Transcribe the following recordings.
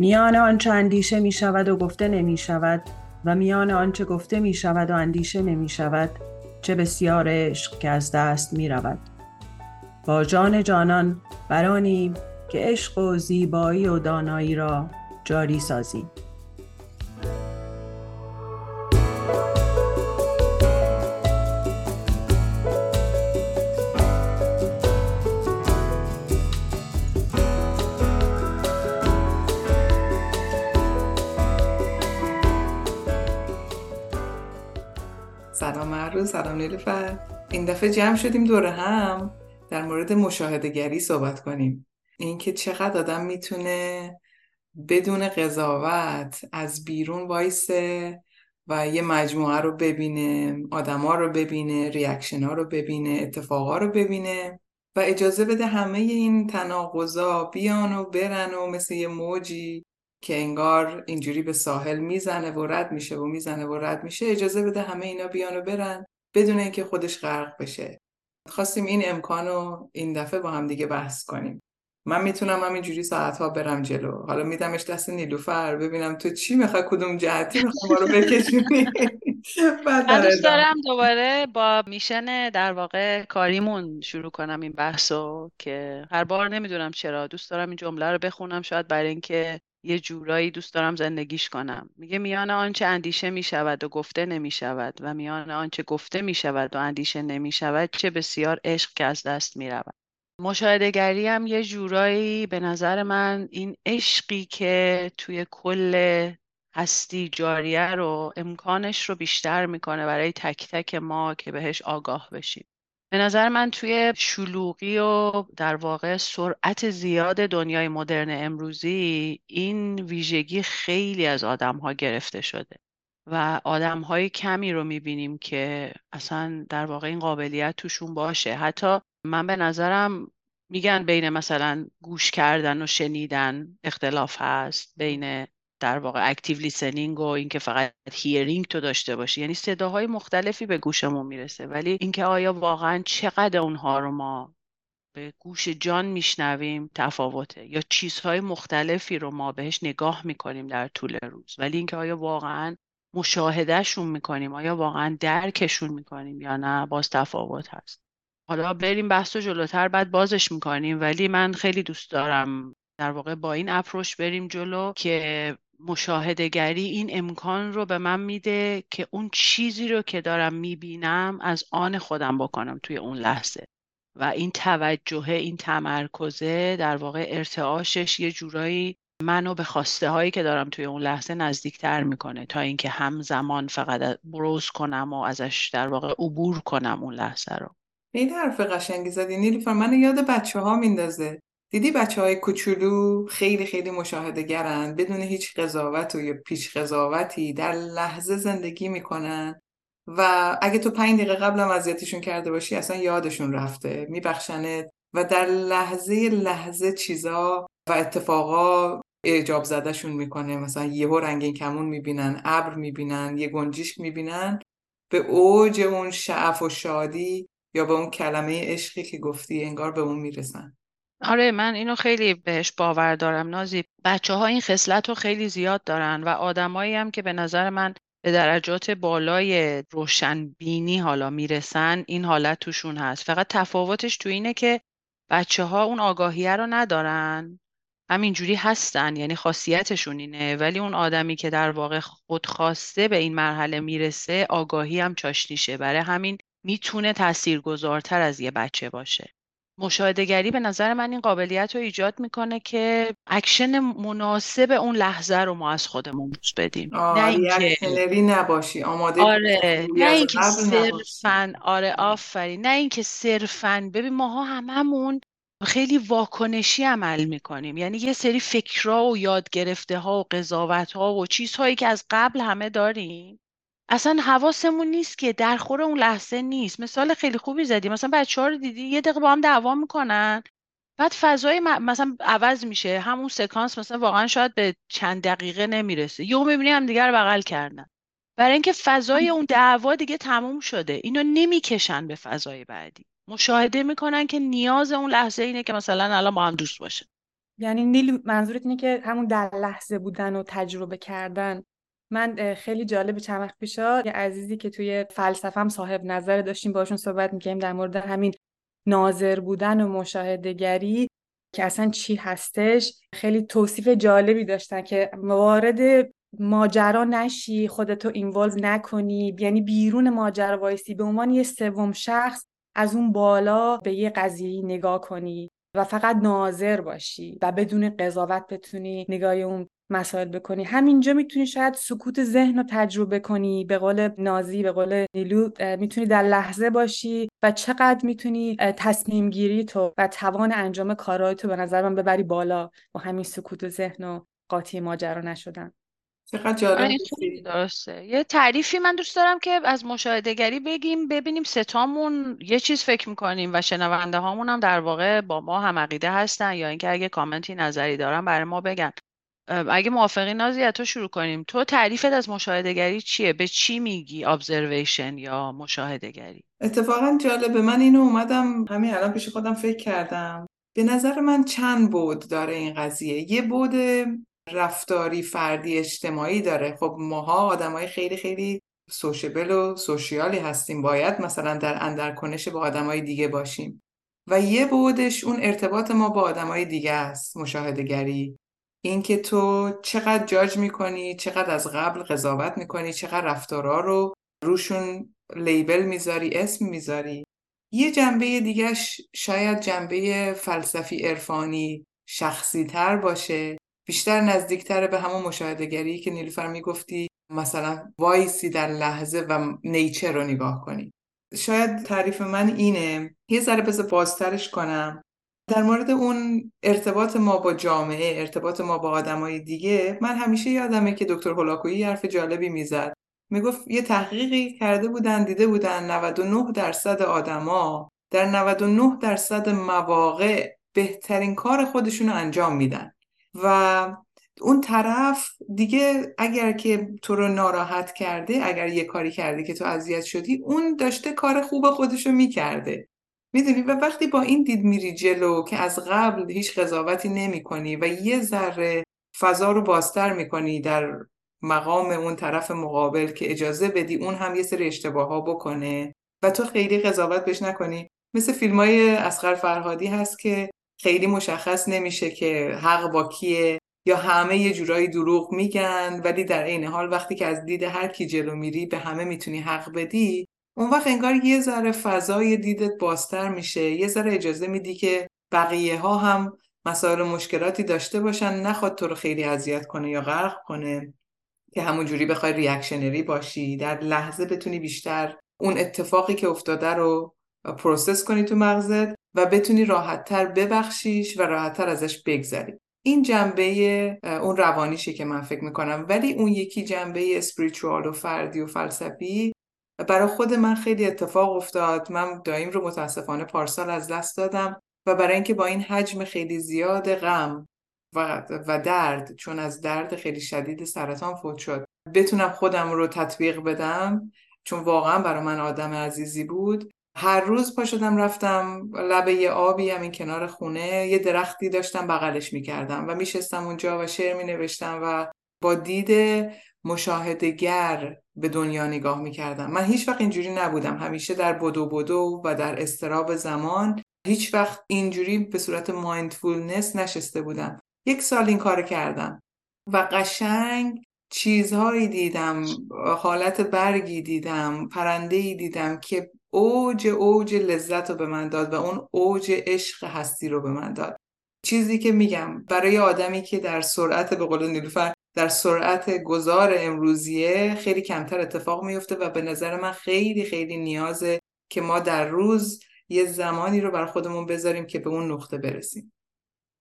میان آنچه اندیشه می شود و گفته نمی شود و میان آنچه گفته می شود و اندیشه نمی شود چه بسیار عشق که از دست می رود. با جان جانان برانیم که عشق و زیبایی و دانایی را جاری سازیم. سلام سلام نیلوفر این دفعه جمع شدیم دور هم در مورد مشاهدهگری صحبت کنیم. اینکه چقدر آدم می‌تونه بدون قضاوت از بیرون وایسه و یه مجموعه رو ببینه آدما رو ببینه ریاکشن ها رو ببینه اتفاقا رو ببینه و اجازه بده همه این تناقضا بیان و برن و مثل یه موجی که انگار اینجوری به ساحل می‌زنه و رد میشه و می‌زنه و رد میشه اجازه بده همه اینا بیان و برن بدون اینکه خودش غرق بشه. خواستیم این امکان رو این دفعه با هم دیگه بحث کنیم. من می‌تونم همینجوری ساعتها برم جلو. حالا میدمش دست نیلوفر ببینم تو چی می‌خوای کدوم جهتی می‌خوای ما رو بکشونی؟ من دوست دارم دوباره با میشن در واقع کاریمون شروع کنم این بحثو که هر بار نمی‌دونم چرا. دوست دارم این جمله رو بخونم شاید برای اینکه یه جورایی دوست دارم زندگیش کنم. میگه میان آنچه اندیشه می شود و گفته نمی شود و میان آنچه گفته می شود و اندیشه نمی شود چه بسیار عشق که از دست می رود مشاهدگری هم یه جورایی به نظر من این عشقی که توی کل هستی جاریه رو امکانش رو بیشتر می‌کنه برای تک تک ما که بهش آگاه بشیم. به نظر من توی شلوغی و در واقع سرعت زیاد دنیای مدرن امروزی این ویژگی خیلی از آدم ها گرفته شده و آدم های کمی رو می‌بینیم که اصلا در واقع این قابلیت توشون باشه. حتی من به نظرم میگن بین مثلا گوش کردن و شنیدن اختلاف هست بین در واقع active listening و اینکه فقط hearing تو داشته باشی. یعنی صداهای مختلفی به گوشمون می‌رسه. ولی اینکه آیا واقعا چقدر اونها رو ما به گوش جان میشنویم تفاوته یا چیزهای مختلفی رو ما بهش نگاه می‌کنیم در طول روز. ولی اینکه آیا واقعا مشاهدهشون می‌کنیم آیا واقعا درکشون می‌کنیم یا نه باز تفاوت هست. حالا بریم بحث رو جلوتر بعد بازش می‌کنیم. ولی من خیلی دوست دارم در واقع با این اپروش بریم جلو که مشاهدهگری این امکان رو به من میده که اون چیزی رو که دارم می‌بینم از آن خودم بکنم توی اون لحظه. و این توجه این تمرکزه در واقع ارتعاشش یه جورایی منو به خواسته هایی که دارم توی اون لحظه نزدیکتر می‌کنه تا اینکه همزمان فقط بروز کنم و ازش در واقع عبور کنم اون لحظه رو. این حرف قشنگی زدی نیلوفر من یاد بچه ها میندازه. دیدی بچه های کوچولو خیلی خیلی مشاهده گرن بدون هیچ قضاوت و یا پیش قضاوتی در لحظه زندگی می‌کنن و اگه تو پنج دقیقه قبل هم اذیتشون کرده باشی اصلا یادشون رفته. میبخشنت و در لحظه لحظه چیزا و اتفاقا اعجاب زدهشون می‌کنه. مثلا یهو رنگین کمون می‌بینن ابر می‌بینن یه گنجیش می‌بینن. به اوج اون شعف و شادی یا به اون کلمه عشقی که گفتی انگار به اون می‌رسن. آره من اینو خیلی بهش باور دارم نازی. بچه ها این خصلت رو خیلی زیاد دارن و آدمایی هم که به نظر من به درجات بالای روشنبینی حالا می‌رسن این حالت توشون هست. فقط تفاوتش تو اینه که بچه ها اون آگاهیه رو ندارن همینجوری هستن یعنی خاصیتشون اینه. ولی اون آدمی که در واقع خودخواسته به این مرحله می‌رسه آگاهی هم چاشنیشه برای همین می‌تونه تاثیرگذارتر از یه بچه باشه. مشاهدهگری به نظر من این قابلیت رو ایجاد می‌کنه که اکشن مناسب اون لحظه رو ما از خودمون بروز بدیم. نه اینکه نباشی آماده آره نه اینکه صرفا آره آفرین. نه اینکه صرفا. ببین ماها هممون خیلی واکنشی عمل می‌کنیم. یعنی یه سری فکرها و یاد گرفته ها و قضاوت ها و چیزهایی که از قبل همه داریم. اصلا حواسمون نیست که در خور اون لحظه نیست. مثال خیلی خوبی زدی. مثلا بچه ها رو دیدی یه دقیقه با هم دعوا می‌کنن. بعد فضای مثلا عوض میشه. همون سکانس مثلا واقعا شاید به چند دقیقه نمی‌رسه. یهو می‌بینی هم دیگر بغل کردن. برای اینکه فضای اون دعوا دیگه تموم شده. اینو نمی‌کشن به فضای بعدی. مشاهده می‌کنن که نیاز اون لحظه اینه که مثلا الان با هم دوست باشه. یعنی نیل منظورت اینه که همون در لحظه بودن و تجربه کردن من خیلی جالب چند وقت پیشا یه عزیزی که توی فلسفم صاحب نظر داشتیم باشون صحبت می‌کنیم در مورد همین ناظر بودن و مشاهدگری که اصلا چی هستش. خیلی توصیف جالبی داشتن که وارد ماجرا نشی خودتو اینوالو نکنی. یعنی بیرون ماجرا وایسی به عنوان یه سوم شخص از اون بالا به یه قضیه نگاه کنی و فقط ناظر باشی و بدون قضاوت بتونی نگاه اون مسائل بکنی. همینجا می‌تونی شاید سکوت ذهن رو تجربه کنی به قول نازی به قول نیلو می‌تونی در لحظه باشی و چقدر می‌تونی تصمیم گیری تو و توان انجام کارهای تو به نظر من ببری بالا با همین سکوت ذهن و قاطی ماجرا نشدن. چقدر جالب درسته. یه تعریفی من دوست دارم که از مشاهدهگری بگیم ببینیم ستامون یه چیز فکر می‌کنیم و شنونده هامون هم در واقع با ما هم عقیده هستن یا اینکه اگه کامنتی نظری دارن برای ما بگن. اگه موافقی نازی تو شروع کنیم. تو تعریفت از مشاهدهگری چیه؟ به چی میگی ابزرویشن یا مشاهدهگری؟ اتفاقا جالبه. من اینو اومدم همین الان پیش خودم فکر کردم. به نظر من چند بود داره این قضیه؟ یه بود رفتاری فردی اجتماعی داره. خب ماها آدمای خیلی خیلی سوشیبل و سوشیالی هستیم. باید مثلا در اندرکنش با آدمای دیگه باشیم. و یه بودش اون ارتباط ما با آدمای دیگه است مشاهدگری اینکه تو چقدر جاج می‌کنی چقدر از قبل قضاوت می‌کنی چقدر رفتارا رو روشون لیبل می‌ذاری اسم می‌ذاری. یه جنبه دیگهش شاید جنبه فلسفی عرفانی شخصی تر باشه. بیشتر نزدیکتر به همون مشاهدگری که نیلوفر می‌گفتی مثلا وایسی در لحظه و نیچر رو نگاه کنی. شاید تعریف من اینه. یه ذره بذار بازترش کنم. در مورد اون ارتباط ما با جامعه ارتباط ما با آدمای دیگه من همیشه یادمه که دکتر هولاکویی حرف جالبی می‌زد. می‌گفت یه تحقیقی کرده بودن دیده بودن 99 درصد آدما در 99 درصد مواقع بهترین کار خودشون رو انجام میدن. و اون طرف دیگه اگر که تو رو ناراحت کرده اگر یه کاری کرده که تو اذیت شدی اون داشته کار خوب خودشو می‌کرده. می‌دونی و وقتی با این دید میری جلو که از قبل هیچ قضاوتی نمی کنی و یه ذره فضا رو بازتر می‌کنی در مقام اون طرف مقابل که اجازه بدی اون هم یه سری اشتباه ها بکنه و تو خیلی قضاوت بهش نکنی. مثل فیلم های اسقر فرهادی هست که خیلی مشخص نمیشه که حق با کیه یا همه یه جورایی دروغ میگن ولی در عین حال وقتی که از دید هر کی جلو میری به همه می‌تونی حق بدی اون وقت انگار یه ذره فضای دیدت بازتر میشه. یه ذره اجازه میدی که بقیه ها هم مسائل مشکلاتی داشته باشن. نخواد تو رو خیلی اذیت کنه یا غرق کنه که همون جوری بخوای reactionary باشی. در لحظه بتونی بیشتر اون اتفاقی که افتاده رو process کنی تو مغزت و بتونی راحتتر ببخشیش و راحتتر ازش بگذری. این جنبه اون روانیشه که من فکر می‌کنم. ولی اون یکی جنبه spiritual و فردی و فلسفی برای خود من خیلی اتفاق افتاد. من داییم رو متاسفانه پارسال از دست دادم و برای اینکه با این حجم خیلی زیاد غم و, و درد چون از درد خیلی شدید سرطان فوت شد بتونم خودم رو تطبیق بدم چون واقعا برای من آدم عزیزی بود. هر روز پا شدم رفتم لبه یه آبی همین کنار خونه یه درختی داشتم بغلش می‌کردم و میشستم اونجا و شعر می نوشتم و با دید مشاهدگر به دنیا نگاه می‌کردم. من هیچ وقت اینجوری نبودم. همیشه در بدو بدو و در استراب زمان هیچ وقت اینجوری به صورت مایندفولنس نشسته بودم. یک سال این کار کردم و قشنگ چیزهایی دیدم حالت برگی دیدم پرنده دیدم که اوج اوج لذت رو به من داد و اون اوج عشق هستی رو به من داد. چیزی که میگم برای آدمی که در سرعت به قول نیلوفر در سرعت گذار امروزیه خیلی کمتر اتفاق میفته و به نظر من خیلی خیلی نیازه که ما در روز یه زمانی رو بر خودمون بذاریم که به اون نقطه برسیم.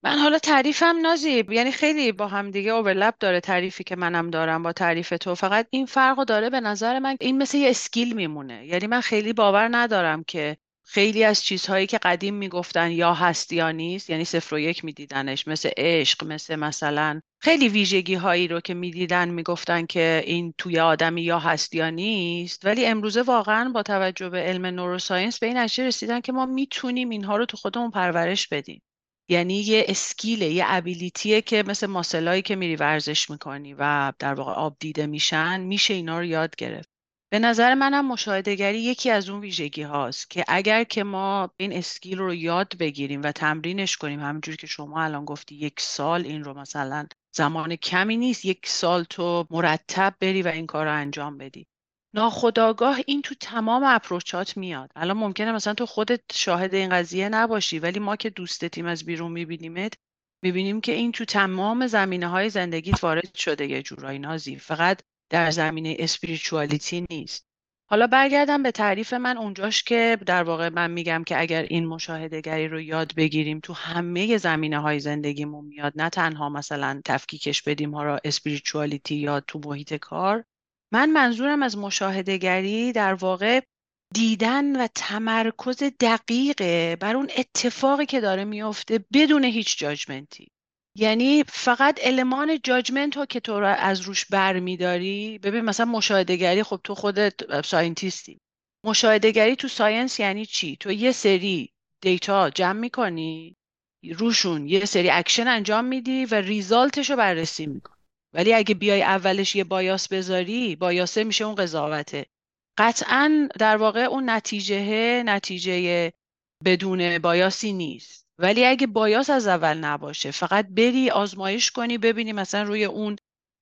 من حالا تعریفم نازیب یعنی خیلی با هم دیگه اوورلپ داره تعریفی که منم دارم با تعریف تو. فقط این فرق داره به نظر من این مثل یه اسکیل میمونه. یعنی من خیلی باور ندارم که خیلی از چیزهایی که قدیم می‌گفتن یا هست یا نیست یعنی صفر و یک میدیدنش مثل عشق مثل مثلا خیلی ویژگی هایی رو که می‌دیدن می‌گفتن که این توی آدمی یا هست یا نیست. ولی امروزه واقعا با توجه به علم نوروساینس به این نتیجه رسیدن که ما می‌تونیم اینها رو تو خودمون پرورش بدیم. یعنی یه اسکیله یه ابیلیتیه که مثل ماسلایی که میری ورزش می‌کنی و در واقع آب دیده میشن میشه اینا رو یاد گرفت. به نظر منم مشاهدهگری یکی از اون ویژگی هاست که اگر که ما این اسکیل رو یاد بگیریم و تمرینش کنیم همونجوری که شما الان گفتی یک سال این رو مثلا زمان کمی نیست یک سال تو مرتب بری و این کار رو انجام بدی. ناخداگاه این تو تمام اپروچات میاد. الان ممکنه مثلا تو خودت شاهد این قضیه نباشی ولی ما که دوستتیم از بیرون میبینیمت می‌بینیم که این تو تمام زمینه های زندگیت وارد شده یه جورایی نازی. فقط در زمینه اسپریچوالیتی نیست. حالا برگردم به تعریف من اونجاش که در واقع من میگم که اگر این مشاهدهگری رو یاد بگیریم تو همه زمینه های زندگیمون میاد نه تنها مثلا تفکیکش بدیم ها را اسپریچوالیتی یا تو محیط کار. من منظورم از مشاهدهگری در واقع دیدن و تمرکز دقیقه بر اون اتفاقی که داره میفته بدون هیچ جاجمنتی یعنی فقط المان judgment رو که تو رو از روش برمیداری ببین مثلا مشاهدهگری خب تو خودت scientist ی. مشاهدهگری تو science یعنی چی؟ تو یه سری data جمع می‌کنی روشون یه سری اکشن انجام میدی و result ش رو بررسی می‌کنی. ولی اگه بیای اولش یه bias بذاری bias ه میشه اون قضاوته. قطعا در واقع اون نتیجه نتیجه بدون bias ی نیست. ولی اگه bias از اول نباشه فقط بری آزمایش کنی ببینی مثلا روی اون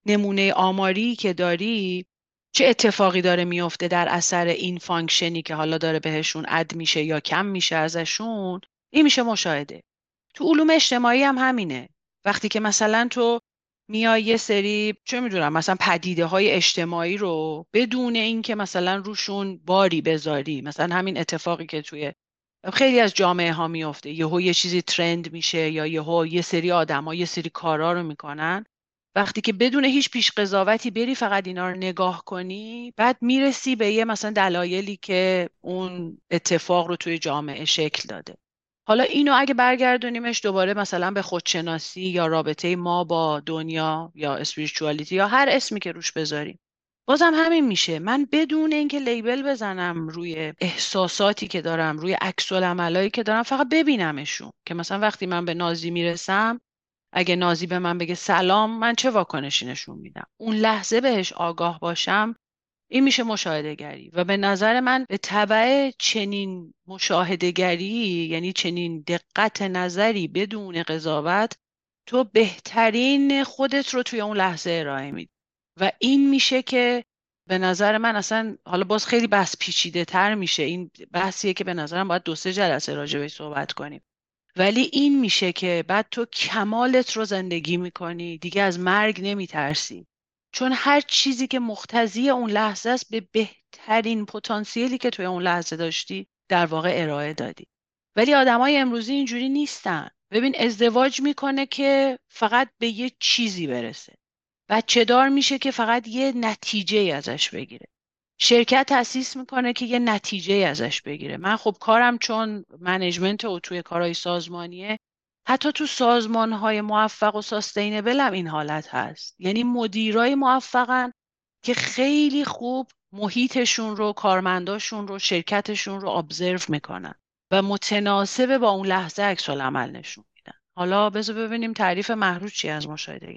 نمونه آماری که داری چه اتفاقی داره میفته در اثر این function ی که حالا داره بهشون add میشه یا کم میشه ازشون. این میشه مشاهده. تو علوم اجتماعی هم همینه. وقتی که مثلا تو میای یه سری چه می‌دونم مثلا پدیده های اجتماعی رو بدون اینکه مثلا روشون باری بذاری مثلا همین اتفاقی که توی خیلی از جامعه ها میفته یهو یه چیزی ترند میشه یا یهو یه سری آدما یه سری کارا رو می‌کنن. وقتی که بدون هیچ پیش قضاوتی بری فقط اینا رو نگاه کنی بعد می‌رسی به یه مثلا دلایلی که اون اتفاق رو توی جامعه شکل داده. حالا اینو اگه برگردونیمش دوباره مثلا به خودشناسی یا رابطه ما با دنیا یا اسپریچوالیتی یا هر اسمی که روش بذاریم. بازم همین میشه. من بدون اینکه لیبل بزنم روی احساساتی که دارم روی عکس العملایی که دارم فقط ببینمشون که مثلا وقتی من به نازی می‌رسم اگه نازی به من بگه سلام من چه واکنشی نشون میدم؟ اون لحظه بهش آگاه باشم این میشه مشاهدهگری. و به نظر من به طبع چنین مشاهدهگری یعنی چنین دقت نظری بدون قضاوت تو بهترین خودت رو توی اون لحظه ارائه میدی. و این میشه که به نظر من اصلا حالا باز خیلی بحث پیچیده تر میشه. این بحثیه که به نظرم باید دو سه جلسه راجع صحبت کنیم. ولی این میشه که بعد تو کمالت رو زندگی می‌کنی. دیگه از مرگ نمیترسی. چون هر چیزی که مختزی اون لحظه است به بهترین پتانسیلی که توی اون لحظه داشتی در واقع ارائه دادی. ولی آدمای امروزی اینجوری نیستن. ببین ازدواج می‌کنه که فقط به یه چیزی برسه. بچه دار میشه که فقط یه نتیجه ازش بگیره. شرکت تاسیس می‌کنه که یه نتیجه ازش بگیره. من خب کارم چون منیجمنت و توی کارهای سازمانیه حتی تو سازمان های موفق و sustainable هم این حالت هست. یعنی مدیرای موفقن که خیلی خوب محیطشون رو کارمنداشون رو شرکتشون رو observe می‌کنن و متناسب با اون لحظه عکس العمل نشون میدن. حالا بذار ببینیم تعریف مهرو چیه از مشاهده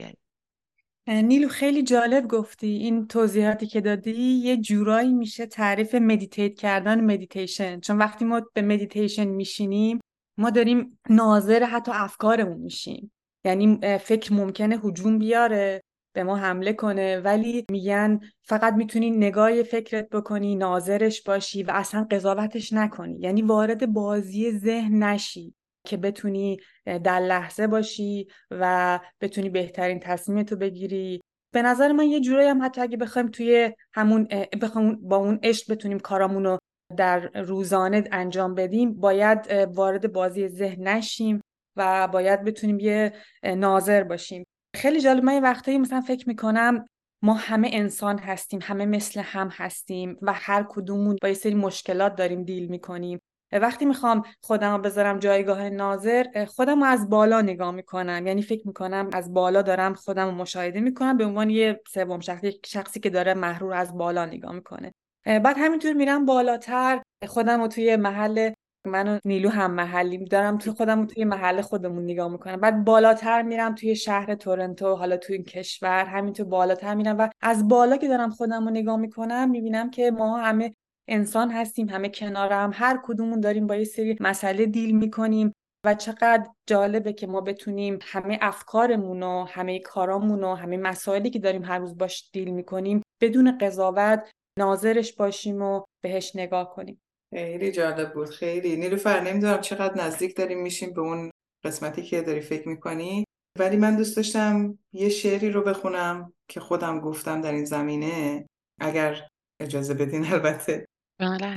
نیلو خیلی جالب گفتی. این توضیحاتی که دادی یه جورایی میشه تعریف meditate کردن مدیتیشن چون وقتی ما به مدیتیشن میشینیم ما داریم ناظر حتی افکارمون میشیم. یعنی فکر ممکنه هجوم بیاره به ما حمله کنه ولی میگن فقط می‌تونی نگاه فکرت بکنی ناظرش باشی و اصلا قضاوتش نکنی. یعنی وارد بازی ذهن نشی. که بتونی در لحظه باشی و بتونی بهترین تصمیمتو بگیری. به نظر من یه جورایی هم حتی اگه بخوایم توی همون بخوایم با اون عشق بتونیم کارامون رو در روزانه انجام بدیم باید وارد بازی ذهن نشیم و باید بتونیم یه ناظر باشیم. خیلی جالب من یه وقتایی مثلا فکر می‌کنم ما همه انسان هستیم همه مثل هم هستیم و هر کدومون با یه سری مشکلات داریم دیل می‌کنیم. وقتی می‌خوام خودم رو بذارم جایگاه ناظر خودم رو از بالا نگاه می‌کنم. یعنی فکر می‌کنم از بالا دارم خودم رو مشاهده می‌کنم به عنوان یه سوم شخصی شخصی که داره محرور از بالا نگاه می‌کنه. بعد همینطور میرم بالاتر. خودم رو توی محل من و نیلو هم محلی دارم توی خودم توی محل خودمون نگاه می‌کنم. بعد بالاتر میرم توی شهر تورنتو حالا توی این کشور همینطور بالاتر میرم و از بالا که دارم خودم رو نگاه می‌کنم می‌بینم که ما همه انسان هستیم همه کنار هم هر کدومون داریم با یه سری مسئله دیل می‌کنیم و چقدر جالبه که ما بتونیم همه افکارمون و همه کارامون و همه مسائلی که داریم هر روز باش دیل می‌کنیم بدون قضاوت ناظرش باشیم و بهش نگاه کنیم. خیلی جالب بود خیلی. نیلوفر نمی‌دونم چقدر نزدیک داریم میشیم به اون قسمتی که داری فکر می‌کنی ولی من دوست داشتم یه شعری رو بخونم که خودم گفتم در این زمینه اگر اجازه بدین البته. بله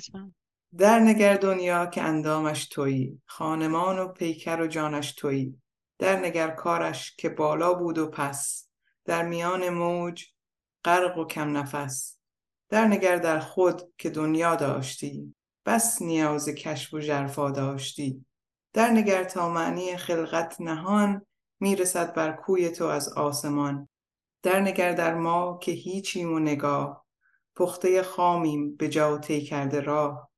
در نگر دنیا که اندامش تویی خانمان و پیکر و جانش تویی. در نگر کارش که بالا بود و پس. در میان موج غرق و کم نفس. در نگر در خود که دنیا داشتی. بس نیاز کشف و جرفا داشتی. در نگر تا معنی خلقت نهان می‌رسد بر کوی تو از آسمان. در نگر در ما که هیچیم و نگاه. پخته خامیم به جا کرده راه.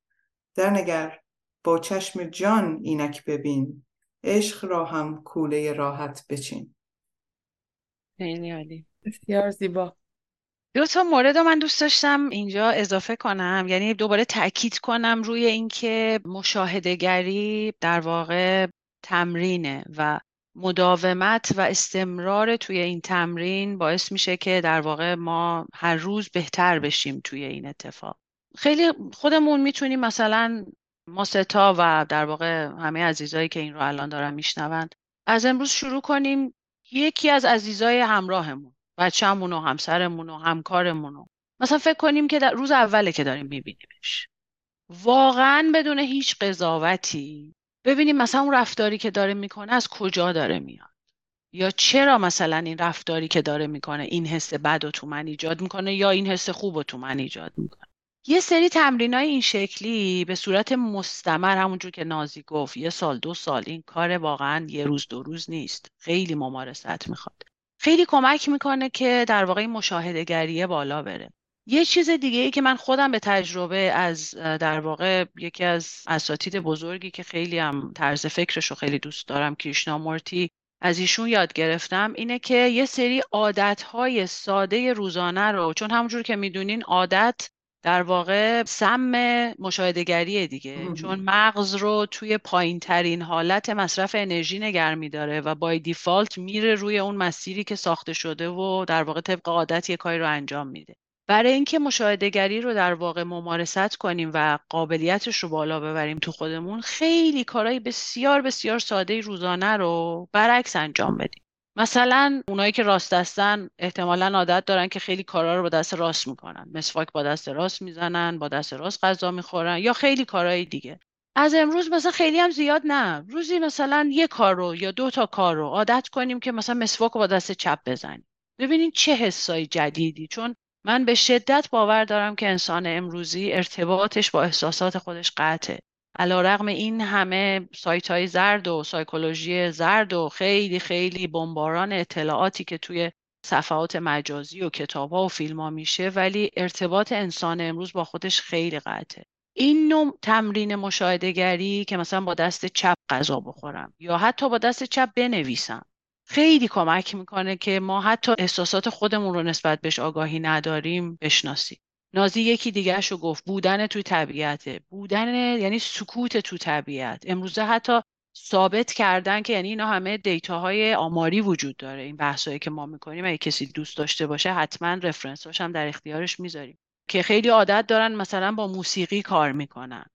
در نگر با چشم جان اینک ببین. عشق را هم کوله راحت بچین. خیلی عالی. بسیار زیبا. دو تا مورد من دوست داشتم اینجا اضافه کنم. یعنی دوباره تاکید کنم روی اینکه مشاهدهگری در واقع تمرینه و مداومت و استمرار توی این تمرین باعث میشه که در واقع ما هر روز بهتر بشیم توی این اتفاق. خیلی خودمون می‌تونیم مثلا ما ستا و در واقع همه عزیزایی که این رو الان دارن میشنون از امروز شروع کنیم یکی از عزیزای همراهمون بچه‌مون و همسرمون و همکارمون مثلا فکر کنیم که در روز اوله که داریم میبینیمش. واقعا بدون هیچ قضاوتی ببینیم مثلا اون رفتاری که داره می‌کنه از کجا داره میاد؟ یا چرا مثلا این رفتاری که داره می‌کنه این حس بد و تو من ایجاد می‌کنه یا این حس خوب و تو من ایجاد می‌کنه؟ یه سری تمرین های این شکلی به صورت مستمر همونجور که نازی گفت یه سال دو سال این کار واقعا یه روز دو روز نیست. خیلی ممارست می‌خواد. خیلی کمک می‌کنه که در واقع مشاهده بالا بره. یه چیز دیگه ای که من خودم به تجربه از در واقع یکی از اساتید بزرگی که خیلی هم طرز فکرش رو خیلی دوست دارم کریشنامورتی از ایشون یاد گرفتم اینه که یه سری عادتهای ساده روزانه رو چون همونجور که می‌دونین عادت در واقع سم مشاهدگریه دیگه. چون مغز رو توی پایین ترین حالت مصرف انرژی نگر میداره و بای دیفالت میره روی اون مسیری که ساخته شده و در واقع طبق عادت یه کاری رو انجام میده. برای اینکه مشاهدگری رو در واقع ممارست کنیم و قابلیتش رو بالا ببریم تو خودمون خیلی کارهای بسیار بسیار ساده روزانه رو برعکس انجام بدیم. مثلا اونایی که راست دستن احتمالا عادت دارن که خیلی کارا رو با دست راست می‌کنن. مسواک با دست راست می‌زنن با دست راست غذا می‌خورن یا خیلی کارهای دیگه. از امروز مثلا خیلی هم زیاد نه. روزی مثلا یه کار رو یا دو تا کار رو عادت کنیم که مثلا مسواک با دست چپ بزنیم. ببینین چه حسای جدیدی. چون من به شدت باور دارم که انسان امروزی ارتباطش با احساسات خودش قطعه. علا رقم این همه سایت های زرد و سایکولوژی زرد و خیلی خیلی بمباران اطلاعاتی که توی صفحات مجازی و کتاب و فیلم میشه ولی ارتباط انسان امروز با خودش خیلی قطعه. این نوع تمرین مشاهدهگری که مثلا با دست چپ غذا بخورم یا حتی با دست چپ بنویسم خیلی کمک می‌کنه که ما حتی احساسات خودمون رو نسبت بهش آگاهی نداریم بشناسیم. نازی یکی دیگرش رو گفت بودن توی طبیعته بودن یعنی سکوت تو طبیعت. امروزه حتی ثابت کردن که یعنی اینا همه دیتاهای آماری وجود داره. این بحثایی که ما می‌کنیم اگه کسی دوست داشته باشه حتما رفرنس هم در اختیارش می‌ذاریم. که خیلی عادت دارن مثلا با موسیقی کار می‌کنن.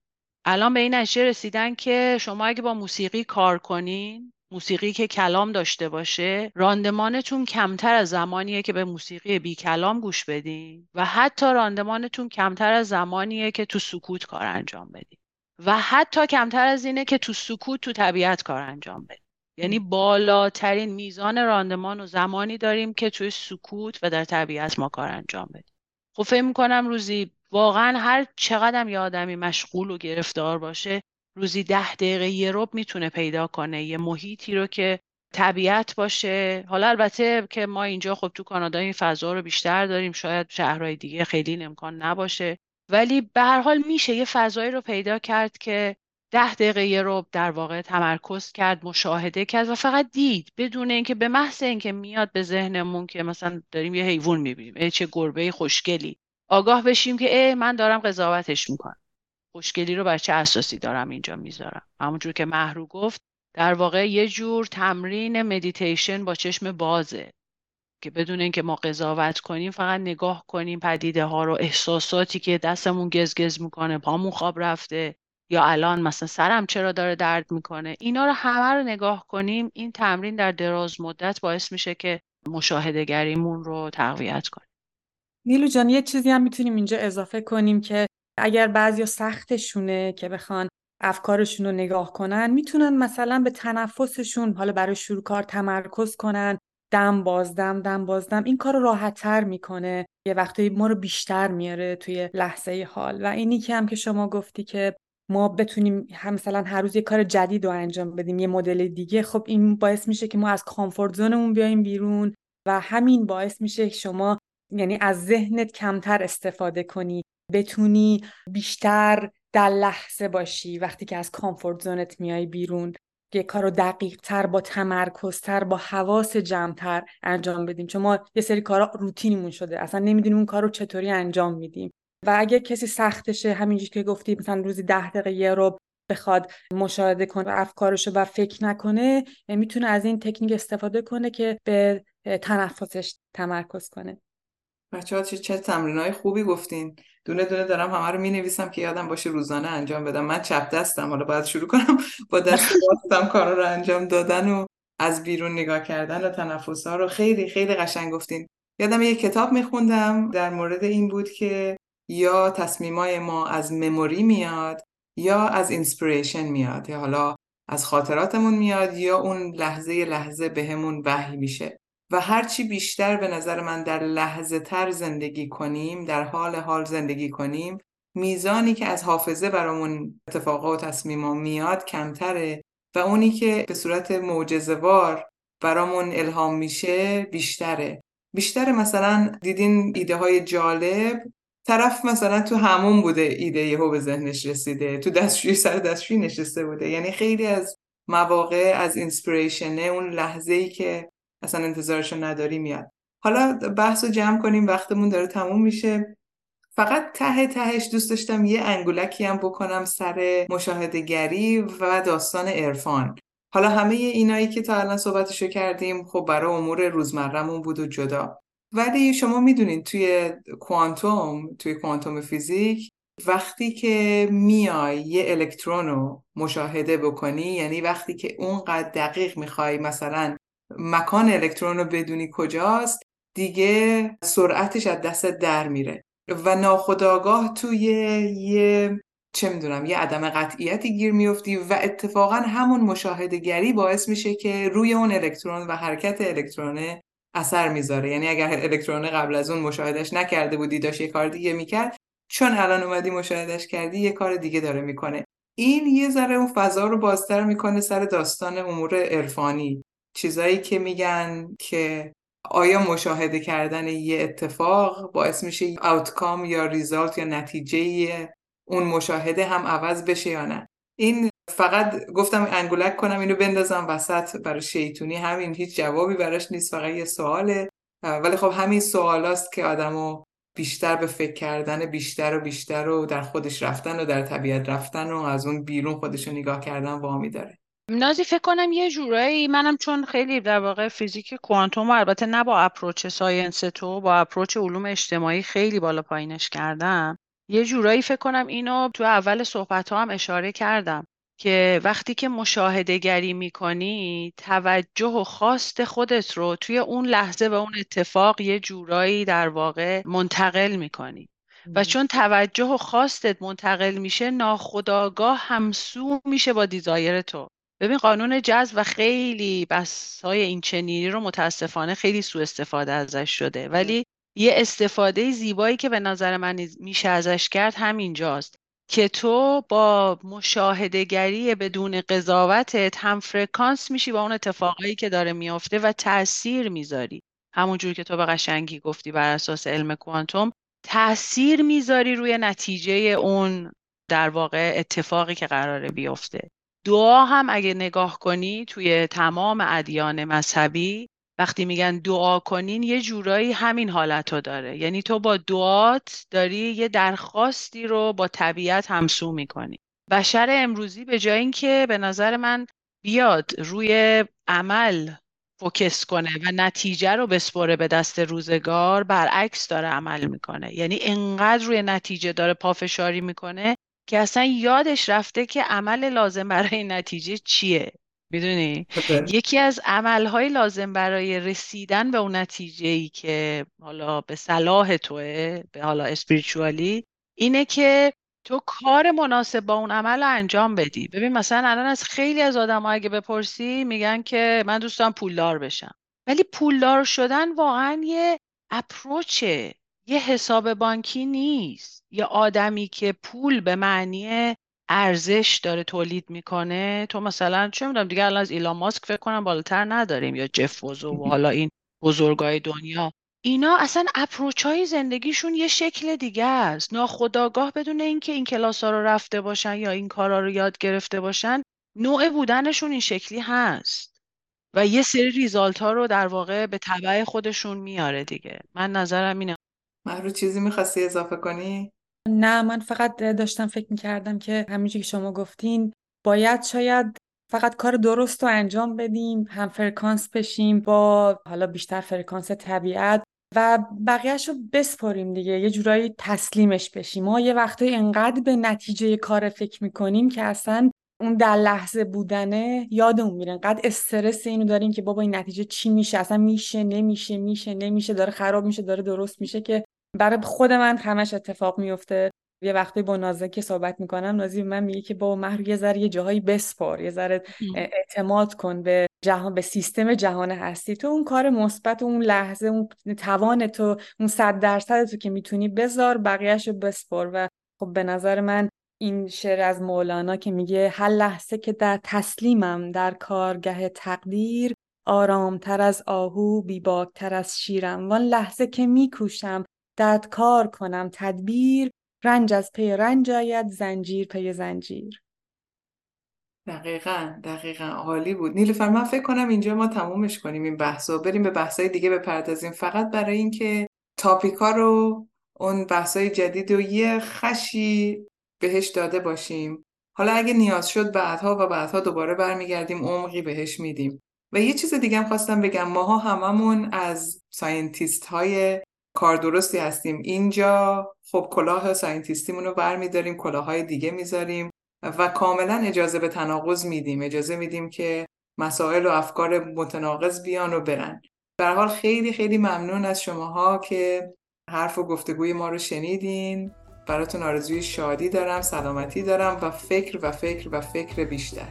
الان به این نشه رسیدن که شما اگه با موسیقی کار کنین موسیقی که کلام داشته باشه راندمانتون کمتر از زمانیه که به موسیقی بی کلام گوش بدین و حتی راندمانتون کمتر از زمانیه که تو سکوت کار انجام بدین و حتی کمتر از اینه که تو سکوت تو طبیعت کار انجام بدین. یعنی بالاترین میزان راندمان و زمانی داریم که توی سکوت و در طبیعت ما کار انجام بدیم. خب فکر می‌کنم روزی واقعا هر چقدر یه آدمی مشغول و گرفتار باشه روزی ده دقیقه یه رب می‌تونه پیدا کنه یه محیطی رو که طبیعت باشه. حالا البته که ما اینجا خب تو کانادا این فضا رو بیشتر داریم شاید شهرهای دیگه خیلی امکان نباشه. ولی به هر حال میشه یه فضایی رو پیدا کرد که ده دقیقه یه رو در واقع تمرکز کرد مشاهده کرد و فقط دید. بدون اینکه به محض اینکه میاد به ذهنمون که مثلا داریم یه حیوان می‌بینیم چه گربه خوشگلی آگاه بشیم که اه من دارم قضاوتش می‌کنم. خوشگلی رو بر چه اساسی دارم اینجا می‌ذارم؟ همونجور که محرو گفت در واقع یه جور تمرین مدیتیشن با چشم بازه که بدون اینکه ما قضاوت کنیم فقط نگاه کنیم پدیده ها رو احساساتی که دستمون گزگز می‌کنه پامون خواب رفته یا الان مثلا سرم چرا داره درد می‌کنه اینا رو همه رو نگاه کنیم این تمرین در دراز مدت باعث میشه که مشاهدهگریمون رو تقویت کنیم. نیلو جان یه چیزی هم می‌تونیم اینجا اضافه کنیم که اگر بعضی سختشونه که بخوان افکارشون رو نگاه کنن می‌تونن مثلا به تنفسشون حالا برای شروع کار تمرکز کنن دم بازدم دم بازدم این کار رو راحت تر می‌کنه. یه وقتی ما رو بیشتر میاره توی لحظه حال. و اینی که هم که شما گفتی که ما بتونیم هم مثلا هر روز یه کار جدید رو انجام بدیم یه مدل دیگه خب این باعث میشه که ما از کامفورت زونمون بیایم بیرون و همین باعث میشه شما یعنی از ذهنت کمتر استفاده کنی. بتونی بیشتر در لحظه باشی وقتی که از کامفورت زونت میای بیرون. یه کار رو دقیق تر با تمرکزتر با حواس جمعتر انجام بدیم. چون ما یه سری کارا روتینیمون شده. اصلا نمی‌دونیم اون کار رو چطوری انجام میدیم. و اگه کسی سختشه همینجوری که گفتی مثلا روزی ده دقیقه یه رو بخواد مشاهده کنه و افکارشو و فکر نکنه می‌تونه از این تکنیک استفاده کنه که به تنفسش تمرکز کنه. بچه ها چه, چه تمرین های خوبی گفتین. دونه دونه دارم همه رو می نویسم که یادم باشه روزانه انجام بدم. من چپ دستم حالا باید شروع کنم با دست راستم کار رو انجام دادن و از بیرون نگاه کردن و تنفس ها رو. خیلی خیلی قشنگ گفتین. یادم یه کتاب میخوندم در مورد این بود که یا تصمیمای ما از مموری میاد یا از اینسپریشن میاد یا حالا از خاطراتمون میاد یا اون لحظه لحظه بهمون به وحی میشه. و هرچی بیشتر به نظر من در لحظه تر زندگی کنیم در حال حال زندگی کنیم میزانی که از حافظه برامون اتفاقات و تصمیما میاد کمتره و اونی که به صورت معجزه‌وار برامون الهام میشه بیشتره. بیشتر مثلا دیدین ایده های جالب طرف مثلا تو همون بوده ایده یهو به ذهنش رسیده تو دستشویی سر دستشویی نشسته بوده. یعنی خیلی از مواقع از اینسپریشنه اون لحظه ای که اصلا انتظارشو نداری میاد. حالا بحث رو جمع کنیم وقتمون داره تموم میشه. فقط ته تهش دوست داشتم یه انگولکی هم بکنم سر مشاهدگری و داستان عرفان. حالا همه اینایی که تا الان صحبتشو کردیم خب برای امور روزمرهمون بود و جدا. ولی شما می‌دونید توی کوانتوم توی کوانتوم فیزیک وقتی که میای یه الکترون رو مشاهده بکنی یعنی وقتی که اونقدر دقیق می‌خوای مثلا مکان الکترون رو بدونی کجاست دیگه سرعتش از دست در میره. و ناخداگاه توی یه چه می‌دونم یه عدم قطعیتی گیر میفتی و اتفاقا همون مشاهدهگری باعث میشه که روی اون الکترون و حرکت الکترونه اثر می‌ذاره. یعنی اگر الکترون قبل از اون مشاهدش نکرده بودی داشت یه کار دیگه می‌کرد چون الان اومدی مشاهدش کردی یه کار دیگه داره می‌کنه. این یه ذره اون فضا رو بازتر می‌کنه سر داستان امور عرفانی. چیزایی که میگن که آیا مشاهده کردن یه اتفاق باعث میشه آوتکام یا ریزالت یا نتیجه اون مشاهده هم عوض بشه یا نه. این فقط گفتم انگولک کنم اینو بندازم وسط برای شیطونی همین هیچ جوابی براش نیست فقط یه سواله. ولی خب همین سوالاست که آدمو بیشتر به فکر کردن بیشتر و بیشتر و در خودش رفتن و در طبیعت رفتن و از اون بیرون خودش رو نگاه کردن وامی داره. نازی فکر کنم یه جورایی منم چون خیلی در واقع فیزیک کوانتوم و البته نه با approach science تو با approach علوم اجتماعی خیلی بالا پایینش کردم. یه جورایی فکر کنم اینو تو اول صحبت ها هم اشاره کردم که وقتی که مشاهده گری می‌کنی توجه و حواس خودت رو توی اون لحظه و اون اتفاق یه جورایی در واقع منتقل می‌کنی. و چون توجه و خواستت منتقل میشه ناخداگاه همسو میشه با دیزایر تو. ببین قانون جذب و خیلی بس های این چنینی رو متاسفانه خیلی سوء استفاده ازش شده. ولی یه استفاده زیبایی که به نظر من میشه ازش کرد همینجاست که تو با مشاهدهگری بدون قضاوتت هم فرکانس میشی با اون اتفاقایی که داره میافته و تاثیر می‌ذاری. همونجور که تو به قشنگی گفتی بر اساس علم کوانتوم تاثیر می‌ذاری روی نتیجه اون در واقع اتفاقی که قراره بیفته. دعا هم اگه نگاه کنی توی تمام ادیان مذهبی وقتی میگن دعا کنین یه جورایی همین حالت رو داره. یعنی تو با دعات داری یه درخواستی رو با طبیعت همسو می‌کنی. بشر امروزی به جای اینکه به نظر من بیاد روی عمل فوکس کنه و نتیجه رو بسپره به دست روزگار برعکس داره عمل می‌کنه. یعنی انقدر روی نتیجه داره پافشاری می‌کنه که اصلا یادش رفته که عمل لازم برای نتیجه چیه. می‌دونی؟ یکی از عملهای لازم برای رسیدن به اون نتیجه ای که حالا به صلاح توه به حالا اسپریچوالی اینه که تو کار مناسب با اون عمل انجام بدی. ببین مثلا الان از خیلی از آدم اگه بپرسی میگن که من دوستم پولدار بشم. ولی پولدار شدن واقعا یه اپروچه. یه حساب بانکی نیست. یه آدمی که پول به معنی ارزش داره تولید می‌کنه تو مثلا چه می‌دونم دیگه الان از ایلان ماسک فکر کنم بالاتر نداریم یا جف وزو و حالا این بزرگای دنیا. اینا اصلا اپروچ های زندگیشون یه شکل دیگه است. ناخداگاه بدون اینکه این کلاس ها رو رفته باشن یا این کارا رو یاد گرفته باشن نوع بودنشون این شکلی هست. و یه سری ریزالت ها رو در واقع به طبع خودشون میاره دیگه. من نظرم اینه. رو چیزی می‌خواستی اضافه کنی؟ نه من فقط داشتم فکر می‌کردم که همینجوری که شما گفتین باید شاید فقط کار درست رو انجام بدیم هم فرکانس بشیم با حالا بیشتر فرکانس طبیعت و بقیهش رو بسپاریم دیگه یه جورایی تسلیمش بشیم ما یه وقتایی انقدر به نتیجه کار فکر می‌کنیم که اصلا اون در لحظه بودنه یادمون میره. انقدر استرس اینو داریم که بابا این نتیجه چی میشه؟ اصلا میشه نمیشه میشه نمیشه. داره خراب میشه داره درست میشه که برای خود من همش اتفاق میفته. یه وقتی با نازه که صحبت می‌کنم نازی من میگه که با مهر یه ذره یه جاهایی بسپار یه ذره اعتماد کن به جهان به سیستم جهان هستی. تو اون کار مثبت اون لحظه اون توان تو اون صد درصد تو که می‌تونی بذار بقیهش رو بسپار. و خب به نظر من این شعر از مولانا که میگه هر لحظه که در تسلیمم در کارگه تقدیر آرامتر از آهو بیباکتر از شیرم. وان لحظه که میکوشم دد کار کنم. تدبیر رنج از پی رنج آید زنجیر پی زنجیر. دقیقا دقیقا. عالی بود. نیلوفر من فکر کنم اینجا ما تمومش کنیم این بحث و بریم به بحثای دیگه بپردازیم. فقط برای اینکه topic ا رو اون بحثای جدید و یه خشی بهش داده باشیم. حالا اگه نیاز شد بعدها و بعدها دوباره برمیگردیم عمقی بهش میدیم. و یه چیز دیگه هم خواستم بگم. ماها هممون از scientist های کار درستی هستیم. اینجا خب کلاه scientist یمون رو برمیداریم کلاهای دیگه می‌ذاریم و کاملا اجازه به تناقض میدیم. اجازه میدیم که مسائل و افکار متناقض بیان و برن. به حال خیلی خیلی ممنون از شماها که حرف و گفتگوی ما رو شنیدین. براتون آرزوی شادی دارم سلامتی دارم و فکر و فکر و فکر بیشتر.